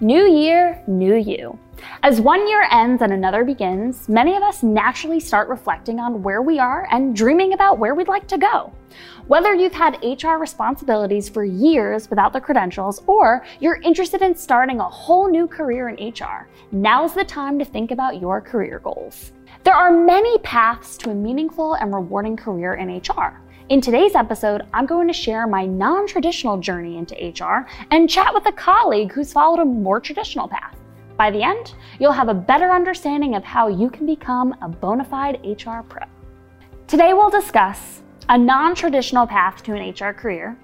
New year, new you. As one year ends and another begins, many of us naturally start reflecting on where we are and dreaming about where we'd like to go. Whether you've had HR responsibilities for years without the credentials, or you're interested in starting a whole new career in HR, now's the time to think about your career goals. There are many paths to a meaningful and rewarding career in HR. In today's episode, I'm going to share my non traditional journey into HR and chat with a colleague who's followed a more traditional path. By the end, you'll have a better understanding of how you can become a bona fide HR pro. Today, we'll discuss a non traditional path to an HR career,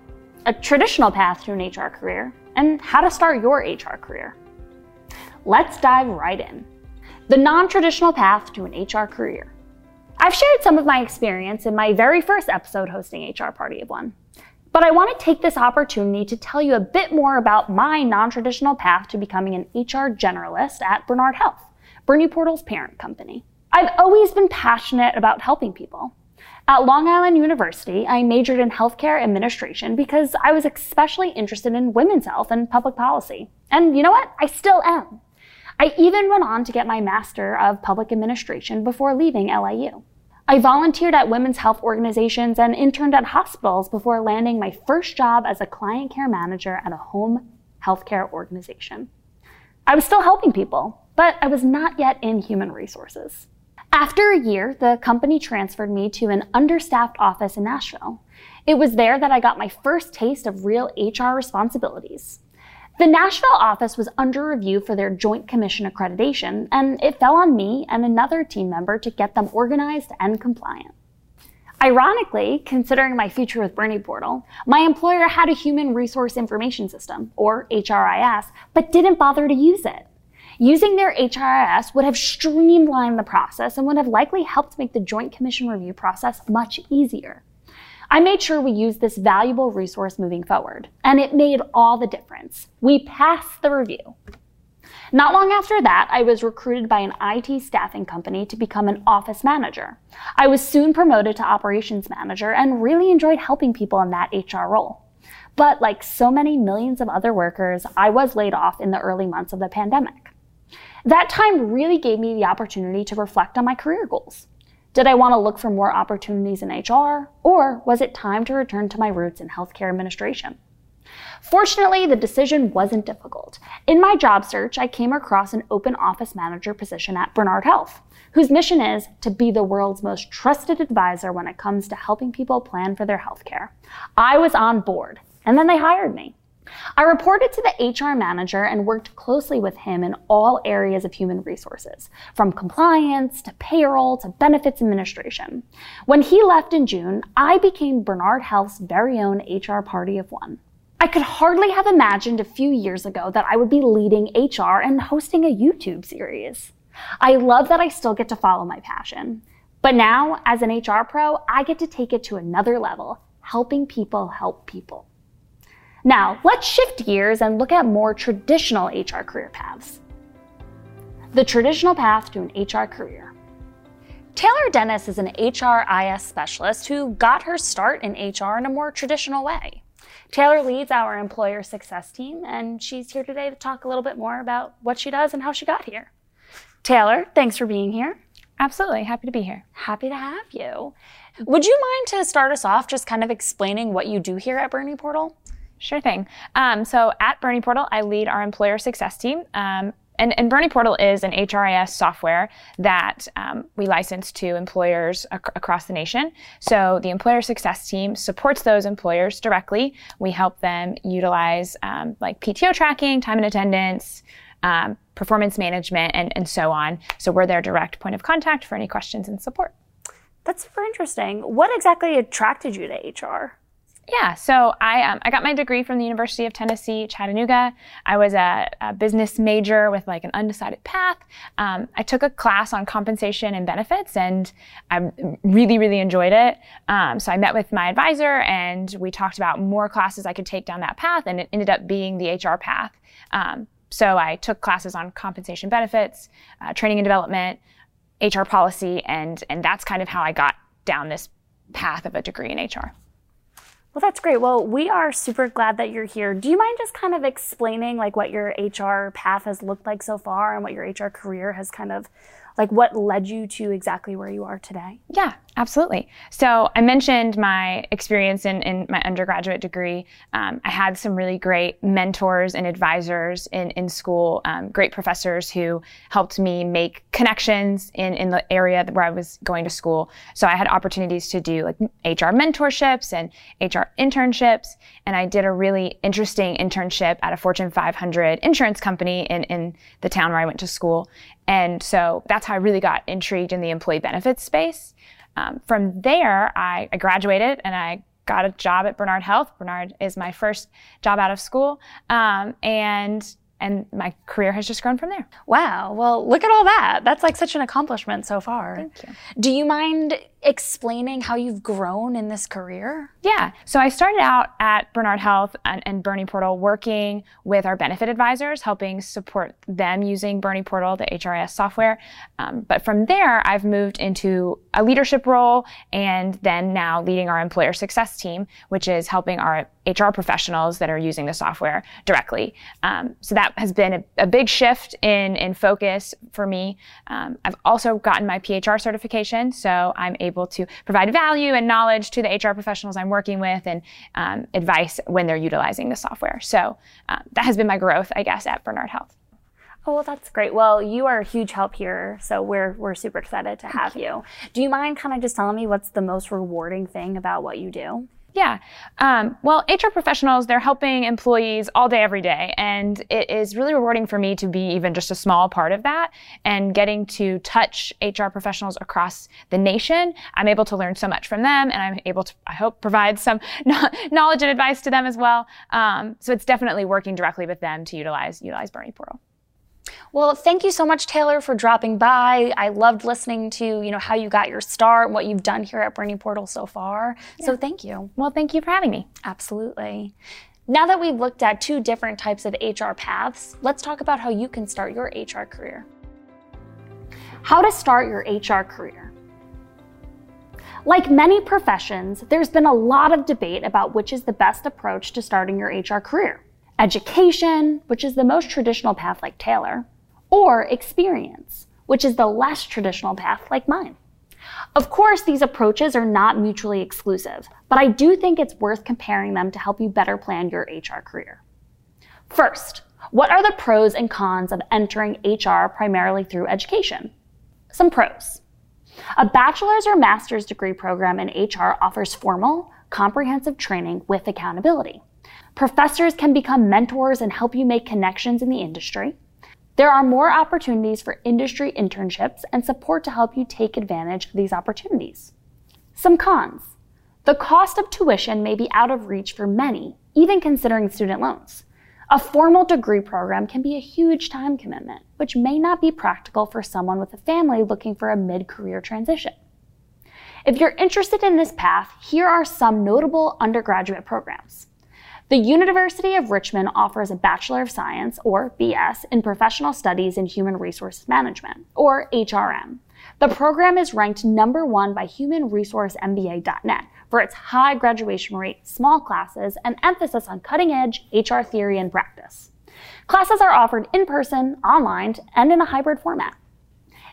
a traditional path to an HR career, and how to start your HR career. Let's dive right in. The non traditional path to an HR career. I've shared some of my experience in my very first episode hosting HR Party of One. But I want to take this opportunity to tell you a bit more about my non traditional path to becoming an HR generalist at Bernard Health, Bernie Portal's parent company. I've always been passionate about helping people. At Long Island University, I majored in healthcare administration because I was especially interested in women's health and public policy. And you know what? I still am. I even went on to get my Master of Public Administration before leaving LIU. I volunteered at women's health organizations and interned at hospitals before landing my first job as a client care manager at a home healthcare organization. I was still helping people, but I was not yet in human resources. After a year, the company transferred me to an understaffed office in Nashville. It was there that I got my first taste of real HR responsibilities. The Nashville office was under review for their Joint Commission accreditation, and it fell on me and another team member to get them organized and compliant. Ironically, considering my future with Bernie Portal, my employer had a human resource information system, or HRIS, but didn't bother to use it. Using their HRIS would have streamlined the process and would have likely helped make the Joint Commission review process much easier. I made sure we used this valuable resource moving forward, and it made all the difference. We passed the review. Not long after that, I was recruited by an IT staffing company to become an office manager. I was soon promoted to operations manager and really enjoyed helping people in that HR role. But like so many millions of other workers, I was laid off in the early months of the pandemic. That time really gave me the opportunity to reflect on my career goals. Did I want to look for more opportunities in HR, or was it time to return to my roots in healthcare administration? Fortunately, the decision wasn't difficult. In my job search, I came across an open office manager position at Bernard Health, whose mission is to be the world's most trusted advisor when it comes to helping people plan for their healthcare. I was on board, and then they hired me. I reported to the HR manager and worked closely with him in all areas of human resources, from compliance to payroll to benefits administration. When he left in June, I became Bernard Health's very own HR party of one. I could hardly have imagined a few years ago that I would be leading HR and hosting a YouTube series. I love that I still get to follow my passion. But now, as an HR pro, I get to take it to another level, helping people help people. Now, let's shift gears and look at more traditional HR career paths. The traditional path to an HR career. Taylor Dennis is an HRIS specialist who got her start in HR in a more traditional way. Taylor leads our employer success team, and she's here today to talk a little bit more about what she does and how she got here. Taylor, thanks for being here. Absolutely. Happy to be here. Happy to have you. Would you mind to start us off just kind of explaining what you do here at Bernie Portal? Sure thing. Um, so at Bernie Portal, I lead our employer success team. Um, and, and, Bernie Portal is an HRIS software that um, we license to employers ac- across the nation. So the employer success team supports those employers directly. We help them utilize um, like PTO tracking, time and attendance, um, performance management, and, and so on. So we're their direct point of contact for any questions and support. That's super interesting. What exactly attracted you to HR? Yeah, so I um, I got my degree from the University of Tennessee, Chattanooga. I was a, a business major with like an undecided path. Um, I took a class on compensation and benefits, and I really really enjoyed it. Um, so I met with my advisor, and we talked about more classes I could take down that path, and it ended up being the HR path. Um, so I took classes on compensation benefits, uh, training and development, HR policy, and and that's kind of how I got down this path of a degree in HR. Well, that's great. Well, we are super glad that you're here. Do you mind just kind of explaining like what your HR path has looked like so far and what your HR career has kind of like what led you to exactly where you are today? Yeah, absolutely. So I mentioned my experience in, in my undergraduate degree. Um, I had some really great mentors and advisors in, in school, um, great professors who helped me make connections in, in the area where I was going to school. So I had opportunities to do like HR mentorships and HR internships. And I did a really interesting internship at a Fortune 500 insurance company in, in the town where I went to school. And so that's how I really got intrigued in the employee benefits space. Um, from there, I, I, graduated and I got a job at Bernard Health. Bernard is my first job out of school. Um, and and my career has just grown from there. Wow. Well, look at all that. That's like such an accomplishment so far. Thank you. Do you mind explaining how you've grown in this career? Yeah. So I started out at Bernard Health and, and Bernie Portal working with our benefit advisors, helping support them using Bernie Portal, the HRIS software. Um, but from there, I've moved into a leadership role and then now leading our employer success team, which is helping our HR professionals that are using the software directly. Um, so that has been a, a, big shift in, in focus for me. Um, I've also gotten my PHR certification, so I'm able able to provide value and knowledge to the HR professionals I'm working with and um, advice when they're utilizing the software. So um, that has been my growth, I guess, at Bernard Health. Oh, well, that's great. Well, you are a huge help here, so we're we're super excited to have you. Do you mind kind of just telling me what's the most rewarding thing about what you do? Yeah. Um, well, HR professionals, they're helping employees all day, every day. And it is really rewarding for me to be even just a small part of that and getting to touch HR professionals across the nation. I'm able to learn so much from them and I'm able to, I hope, provide some knowledge and advice to them as well. Um, so it's definitely working directly with them to utilize, utilize Bernie Portal. Well, thank you so much, Taylor, for dropping by. I loved listening to, you know, how you got your start, and what you've done here at Bernie Portal so far. Yeah. So thank you. Well, thank you for having me. Absolutely. Now that we've looked at two different types of HR paths, let's talk about how you can start your HR career. How to start your HR career. Like many professions, there's been a lot of debate about which is the best approach to starting your HR career education, which is the most traditional path like Taylor, or experience, which is the less traditional path like mine. Of course, these approaches are not mutually exclusive, but I do think it's worth comparing them to help you better plan your HR career. First, what are the pros and cons of entering HR primarily through education? Some pros. A bachelor's or master's degree program in HR offers formal, comprehensive training with accountability. Professors can become mentors and help you make connections in the industry. There are more opportunities for industry internships and support to help you take advantage of these opportunities. Some cons. The cost of tuition may be out of reach for many, even considering student loans. A formal degree program can be a huge time commitment, which may not be practical for someone with a family looking for a mid career transition. If you're interested in this path, here are some notable undergraduate programs. The University of Richmond offers a Bachelor of Science, or BS, in Professional Studies in Human Resources Management, or HRM. The program is ranked number one by HumanResourceMBA.net for its high graduation rate, small classes, and emphasis on cutting edge HR theory and practice. Classes are offered in person, online, and in a hybrid format.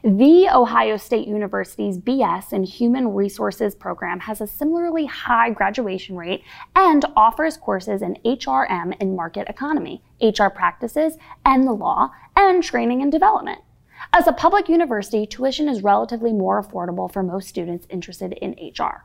The Ohio State University's BS in Human Resources program has a similarly high graduation rate and offers courses in HRM and market economy, HR practices and the law, and training and development. As a public university, tuition is relatively more affordable for most students interested in HR.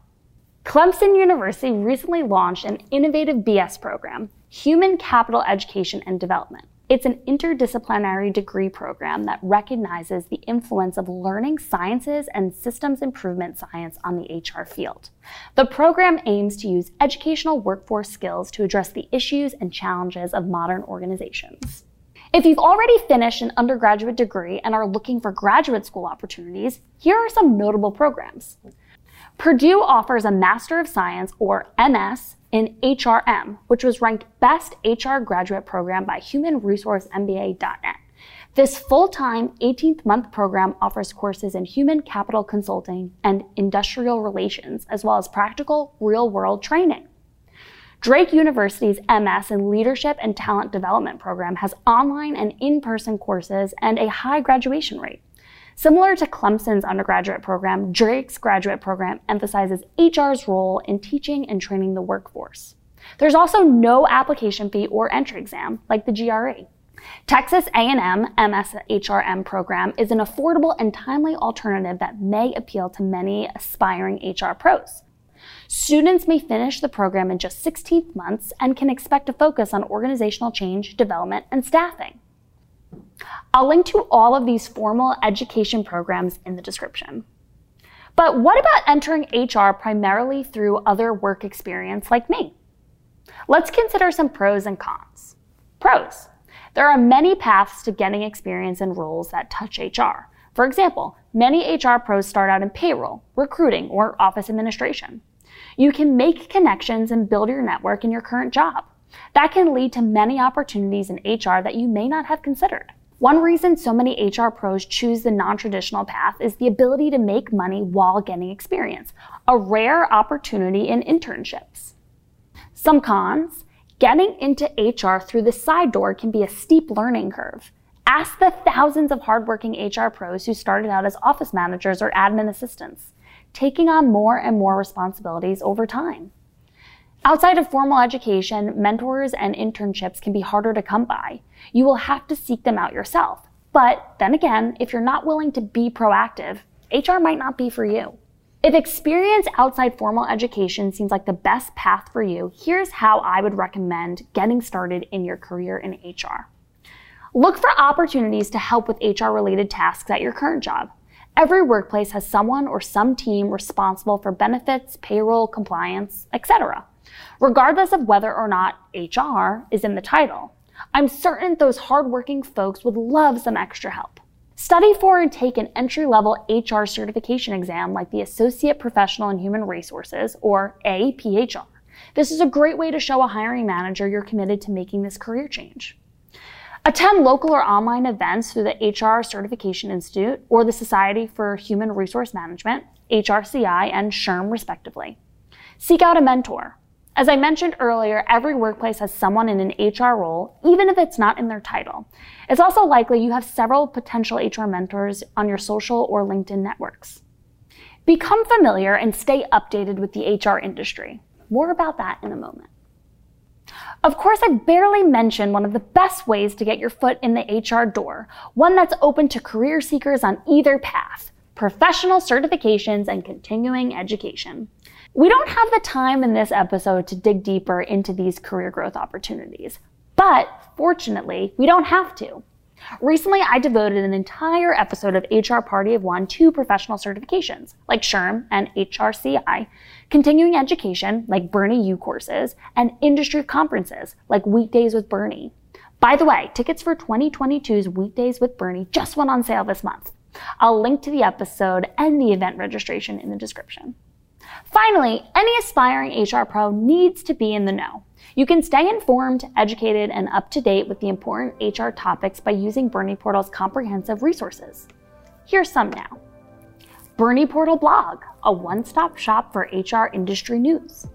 Clemson University recently launched an innovative BS program, Human Capital Education and Development. It's an interdisciplinary degree program that recognizes the influence of learning sciences and systems improvement science on the HR field. The program aims to use educational workforce skills to address the issues and challenges of modern organizations. If you've already finished an undergraduate degree and are looking for graduate school opportunities, here are some notable programs. Purdue offers a Master of Science, or MS, in HRM, which was ranked best HR graduate program by humanresourcemba.net. This full-time 18th-month program offers courses in human capital consulting and industrial relations, as well as practical real-world training. Drake University's MS in Leadership and Talent Development program has online and in person courses and a high graduation rate. Similar to Clemson's undergraduate program, Drake's graduate program emphasizes HR's role in teaching and training the workforce. There's also no application fee or entry exam like the GRE. Texas A&M MSHRM program is an affordable and timely alternative that may appeal to many aspiring HR pros. Students may finish the program in just 16 months and can expect to focus on organizational change, development, and staffing. I'll link to all of these formal education programs in the description. But what about entering HR primarily through other work experience like me? Let's consider some pros and cons. Pros. There are many paths to getting experience in roles that touch HR. For example, many HR pros start out in payroll, recruiting, or office administration. You can make connections and build your network in your current job. That can lead to many opportunities in HR that you may not have considered. One reason so many HR pros choose the non traditional path is the ability to make money while getting experience, a rare opportunity in internships. Some cons getting into HR through the side door can be a steep learning curve. Ask the thousands of hardworking HR pros who started out as office managers or admin assistants, taking on more and more responsibilities over time. Outside of formal education, mentors and internships can be harder to come by. You will have to seek them out yourself. But then again, if you're not willing to be proactive, HR might not be for you. If experience outside formal education seems like the best path for you, here's how I would recommend getting started in your career in HR. Look for opportunities to help with HR related tasks at your current job. Every workplace has someone or some team responsible for benefits, payroll, compliance, etc regardless of whether or not HR is in the title. I'm certain those hardworking folks would love some extra help. Study for and take an entry level HR certification exam like the Associate Professional in Human Resources, or APHR. This is a great way to show a hiring manager you're committed to making this career change. Attend local or online events through the HR Certification Institute or the Society for Human Resource Management, HRCI, and SHRM, respectively. Seek out a mentor. As I mentioned earlier, every workplace has someone in an HR role, even if it's not in their title. It's also likely you have several potential HR mentors on your social or LinkedIn networks. Become familiar and stay updated with the HR industry. More about that in a moment. Of course, I barely mentioned one of the best ways to get your foot in the HR door, one that's open to career seekers on either path professional certifications and continuing education. We don't have the time in this episode to dig deeper into these career growth opportunities, but fortunately, we don't have to. Recently, I devoted an entire episode of HR Party of One to professional certifications, like SHRM and HRCI, continuing education, like Bernie U courses, and industry conferences, like Weekdays with Bernie. By the way, tickets for 2022's Weekdays with Bernie just went on sale this month. I'll link to the episode and the event registration in the description. Finally, any aspiring HR pro needs to be in the know. You can stay informed, educated, and up to date with the important HR topics by using Bernie Portal's comprehensive resources. Here's some now. Bernie Portal blog, a one stop shop for HR industry news.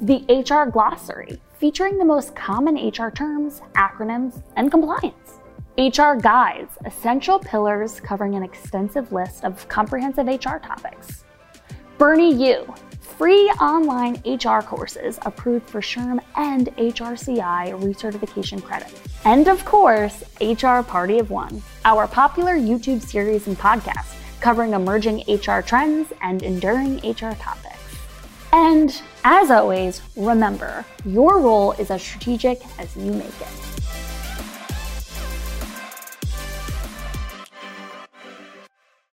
The HR Glossary, featuring the most common HR terms, acronyms, and compliance. HR Guides, essential pillars covering an extensive list of comprehensive HR topics. Bernie U, free online HR courses approved for SHRM and HRCI recertification credit. And of course, HR Party of One, our popular YouTube series and podcast covering emerging HR trends and enduring HR topics. And as always, remember, your role is as strategic as you make it.